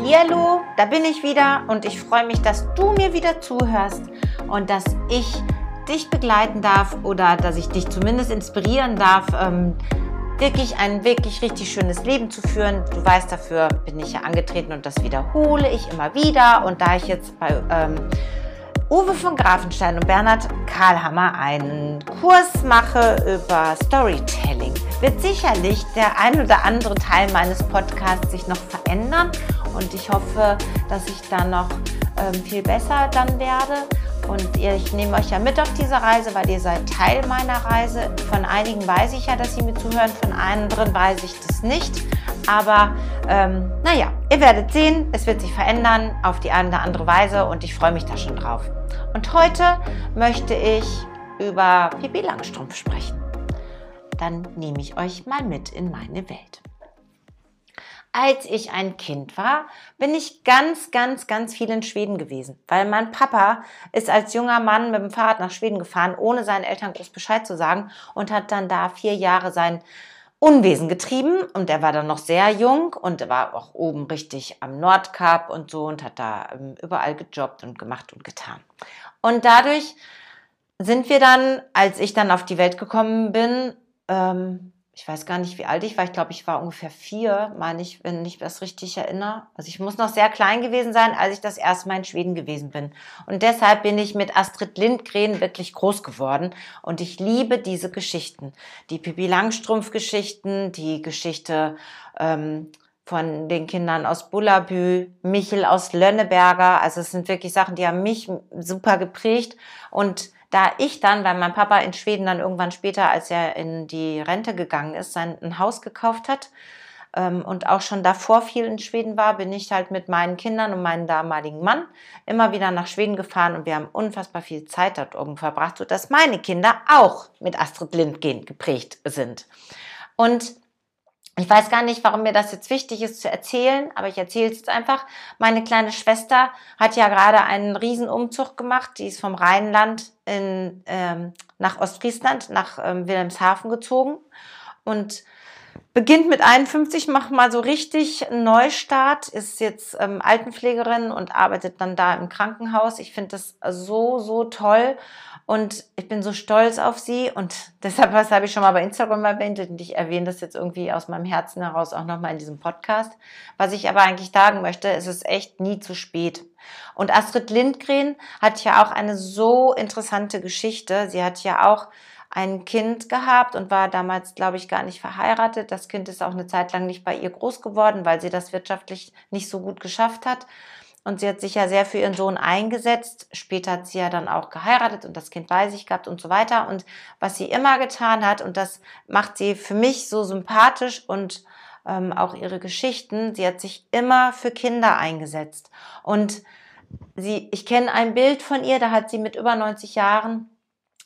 Hallihallo, da bin ich wieder und ich freue mich, dass du mir wieder zuhörst und dass ich dich begleiten darf oder dass ich dich zumindest inspirieren darf, ähm, wirklich ein wirklich richtig schönes Leben zu führen. Du weißt, dafür bin ich ja angetreten und das wiederhole ich immer wieder. Und da ich jetzt bei ähm, Uwe von Grafenstein und Bernhard Karlhammer einen Kurs mache über Storytelling, wird sicherlich der ein oder andere Teil meines Podcasts sich noch verändern und ich hoffe, dass ich dann noch ähm, viel besser dann werde. Und ich nehme euch ja mit auf diese Reise, weil ihr seid Teil meiner Reise. Von einigen weiß ich ja, dass sie mir zuhören, von anderen weiß ich das nicht. Aber ähm, naja, ihr werdet sehen, es wird sich verändern auf die eine oder andere Weise und ich freue mich da schon drauf. Und heute möchte ich über Pippi Langstrumpf sprechen. Dann nehme ich euch mal mit in meine Welt. Als ich ein Kind war, bin ich ganz, ganz, ganz viel in Schweden gewesen, weil mein Papa ist als junger Mann mit dem Fahrrad nach Schweden gefahren, ohne seinen Eltern groß Bescheid zu sagen und hat dann da vier Jahre sein Unwesen getrieben und er war dann noch sehr jung und er war auch oben richtig am Nordkap und so und hat da ähm, überall gejobbt und gemacht und getan. Und dadurch sind wir dann, als ich dann auf die Welt gekommen bin, ähm, ich weiß gar nicht, wie alt ich war. Ich glaube, ich war ungefähr vier, meine ich, wenn ich das richtig erinnere. Also ich muss noch sehr klein gewesen sein, als ich das erste Mal in Schweden gewesen bin. Und deshalb bin ich mit Astrid Lindgren wirklich groß geworden. Und ich liebe diese Geschichten. Die Pippi Langstrumpf-Geschichten, die Geschichte ähm, von den Kindern aus Bullabü, Michel aus Lönneberger. Also es sind wirklich Sachen, die haben mich super geprägt. Und da ich dann, weil mein Papa in Schweden dann irgendwann später, als er in die Rente gegangen ist, sein ein Haus gekauft hat ähm, und auch schon davor viel in Schweden war, bin ich halt mit meinen Kindern und meinem damaligen Mann immer wieder nach Schweden gefahren und wir haben unfassbar viel Zeit dort oben verbracht, sodass meine Kinder auch mit Astrid Lindgren geprägt sind. Und ich weiß gar nicht, warum mir das jetzt wichtig ist zu erzählen, aber ich erzähle es jetzt einfach. Meine kleine Schwester hat ja gerade einen Riesenumzug gemacht. Die ist vom Rheinland in, ähm, nach Ostfriesland, nach ähm, Wilhelmshaven gezogen und beginnt mit 51, macht mal so richtig einen Neustart, ist jetzt ähm, Altenpflegerin und arbeitet dann da im Krankenhaus. Ich finde das so, so toll und ich bin so stolz auf sie und deshalb, was habe ich schon mal bei Instagram erwähnt und ich erwähne das jetzt irgendwie aus meinem Herzen heraus auch nochmal in diesem Podcast. Was ich aber eigentlich sagen möchte, ist es echt nie zu spät. Und Astrid Lindgren hat ja auch eine so interessante Geschichte. Sie hat ja auch ein Kind gehabt und war damals, glaube ich, gar nicht verheiratet. Das Kind ist auch eine Zeit lang nicht bei ihr groß geworden, weil sie das wirtschaftlich nicht so gut geschafft hat. Und sie hat sich ja sehr für ihren Sohn eingesetzt. Später hat sie ja dann auch geheiratet und das Kind bei sich gehabt und so weiter. Und was sie immer getan hat, und das macht sie für mich so sympathisch und ähm, auch ihre Geschichten, sie hat sich immer für Kinder eingesetzt. Und sie, ich kenne ein Bild von ihr, da hat sie mit über 90 Jahren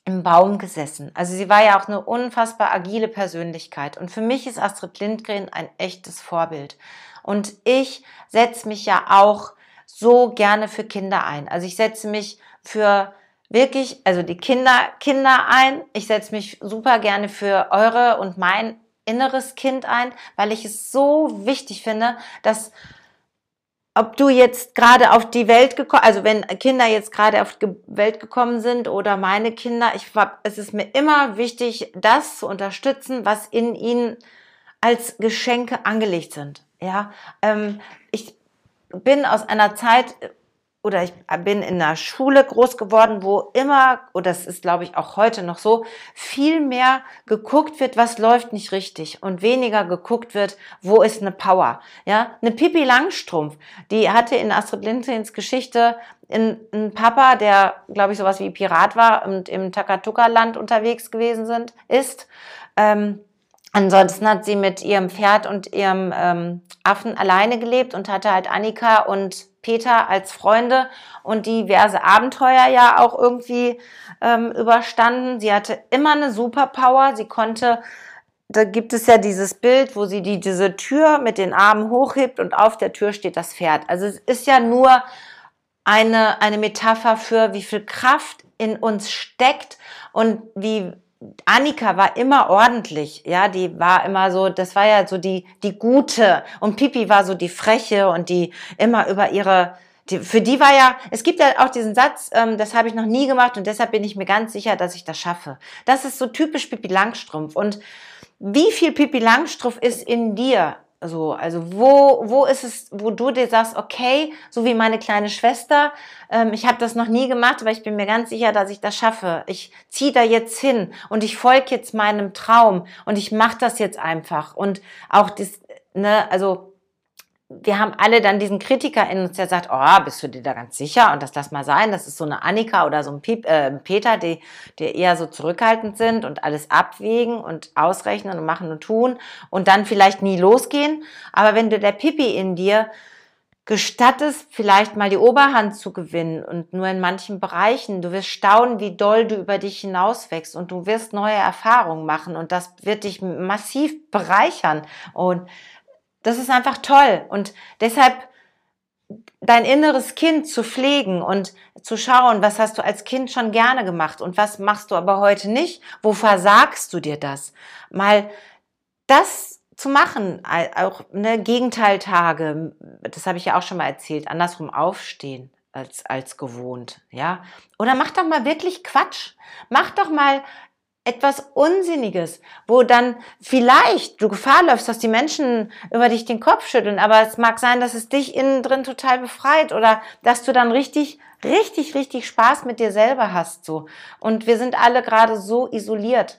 im Baum gesessen. Also sie war ja auch eine unfassbar agile Persönlichkeit. Und für mich ist Astrid Lindgren ein echtes Vorbild. Und ich setze mich ja auch so gerne für Kinder ein. Also ich setze mich für wirklich, also die Kinder, Kinder ein. Ich setze mich super gerne für eure und mein inneres Kind ein, weil ich es so wichtig finde, dass ob du jetzt gerade auf die Welt gekommen, also wenn Kinder jetzt gerade auf die Welt gekommen sind oder meine Kinder, ich, es ist mir immer wichtig, das zu unterstützen, was in ihnen als Geschenke angelegt sind. Ja, ähm, ich bin aus einer Zeit oder ich bin in einer Schule groß geworden, wo immer, oder das ist glaube ich auch heute noch so, viel mehr geguckt wird, was läuft nicht richtig und weniger geguckt wird, wo ist eine Power. Ja, eine Pippi Langstrumpf, die hatte in Astrid Lindgrens Geschichte einen Papa, der glaube ich sowas wie Pirat war und im Takatuka-Land unterwegs gewesen sind, ist. Ähm, Ansonsten hat sie mit ihrem Pferd und ihrem ähm, Affen alleine gelebt und hatte halt Annika und Peter als Freunde und diverse Abenteuer ja auch irgendwie ähm, überstanden. Sie hatte immer eine Superpower. Sie konnte, da gibt es ja dieses Bild, wo sie die, diese Tür mit den Armen hochhebt und auf der Tür steht das Pferd. Also es ist ja nur eine, eine Metapher für, wie viel Kraft in uns steckt und wie Annika war immer ordentlich, ja, die war immer so, das war ja so die, die Gute und Pipi war so die Freche und die immer über ihre, die, für die war ja, es gibt ja auch diesen Satz, ähm, das habe ich noch nie gemacht und deshalb bin ich mir ganz sicher, dass ich das schaffe. Das ist so typisch Pipi Langstrumpf und wie viel Pipi Langstrumpf ist in dir? So, also wo, wo ist es, wo du dir sagst, okay, so wie meine kleine Schwester, ähm, ich habe das noch nie gemacht, aber ich bin mir ganz sicher, dass ich das schaffe. Ich ziehe da jetzt hin und ich folge jetzt meinem Traum und ich mache das jetzt einfach. Und auch das, ne, also wir haben alle dann diesen Kritiker in uns, der sagt, oh, bist du dir da ganz sicher? Und das lass mal sein. Das ist so eine Annika oder so ein Piep, äh, Peter, die, die eher so zurückhaltend sind und alles abwägen und ausrechnen und machen und tun und dann vielleicht nie losgehen. Aber wenn du der Pipi in dir gestattest, vielleicht mal die Oberhand zu gewinnen und nur in manchen Bereichen, du wirst staunen, wie doll du über dich hinauswächst und du wirst neue Erfahrungen machen und das wird dich massiv bereichern und das ist einfach toll. Und deshalb dein inneres Kind zu pflegen und zu schauen, was hast du als Kind schon gerne gemacht und was machst du aber heute nicht? Wo versagst du dir das? Mal das zu machen, auch ne, Gegenteiltage, das habe ich ja auch schon mal erzählt, andersrum aufstehen als, als gewohnt, ja. Oder mach doch mal wirklich Quatsch. Mach doch mal etwas Unsinniges, wo dann vielleicht du Gefahr läufst, dass die Menschen über dich den Kopf schütteln, aber es mag sein, dass es dich innen drin total befreit oder dass du dann richtig, richtig, richtig Spaß mit dir selber hast, so. Und wir sind alle gerade so isoliert.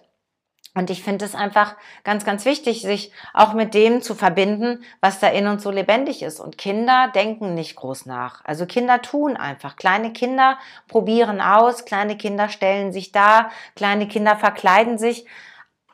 Und ich finde es einfach ganz, ganz wichtig, sich auch mit dem zu verbinden, was da in uns so lebendig ist. Und Kinder denken nicht groß nach. Also Kinder tun einfach. Kleine Kinder probieren aus, kleine Kinder stellen sich da, kleine Kinder verkleiden sich.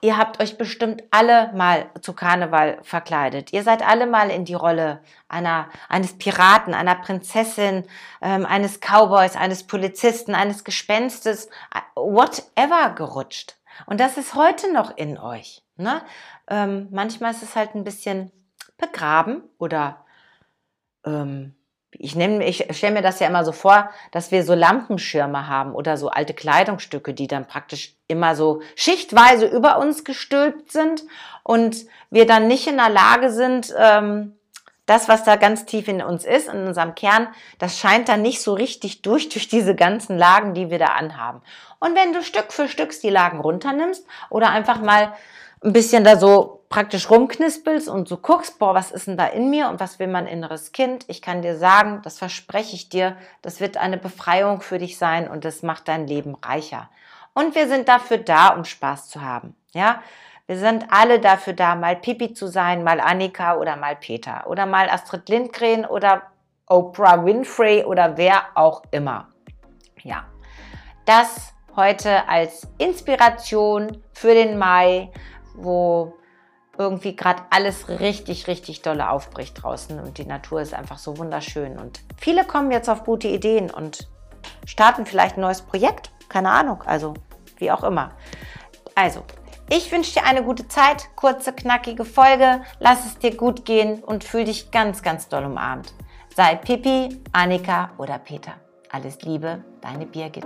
Ihr habt euch bestimmt alle mal zu Karneval verkleidet. Ihr seid alle mal in die Rolle einer, eines Piraten, einer Prinzessin, ähm, eines Cowboys, eines Polizisten, eines Gespenstes, whatever gerutscht. Und das ist heute noch in euch. Ne? Ähm, manchmal ist es halt ein bisschen begraben oder ähm, ich, ich stelle mir das ja immer so vor, dass wir so Lampenschirme haben oder so alte Kleidungsstücke, die dann praktisch immer so schichtweise über uns gestülpt sind und wir dann nicht in der Lage sind, ähm, das, was da ganz tief in uns ist, in unserem Kern, das scheint dann nicht so richtig durch, durch diese ganzen Lagen, die wir da anhaben. Und wenn du Stück für Stück die Lagen runternimmst oder einfach mal ein bisschen da so praktisch rumknispelst und so guckst, boah, was ist denn da in mir und was will mein inneres Kind? Ich kann dir sagen, das verspreche ich dir, das wird eine Befreiung für dich sein und das macht dein Leben reicher. Und wir sind dafür da, um Spaß zu haben. Ja, wir sind alle dafür da, mal Pipi zu sein, mal Annika oder mal Peter oder mal Astrid Lindgren oder Oprah Winfrey oder wer auch immer. Ja, das heute als Inspiration für den Mai, wo irgendwie gerade alles richtig, richtig dolle aufbricht draußen und die Natur ist einfach so wunderschön. Und viele kommen jetzt auf gute Ideen und starten vielleicht ein neues Projekt. Keine Ahnung, also wie auch immer. Also, ich wünsche dir eine gute Zeit, kurze, knackige Folge. Lass es dir gut gehen und fühl dich ganz, ganz doll umarmt. Sei Pippi, Annika oder Peter. Alles Liebe, deine Birgit.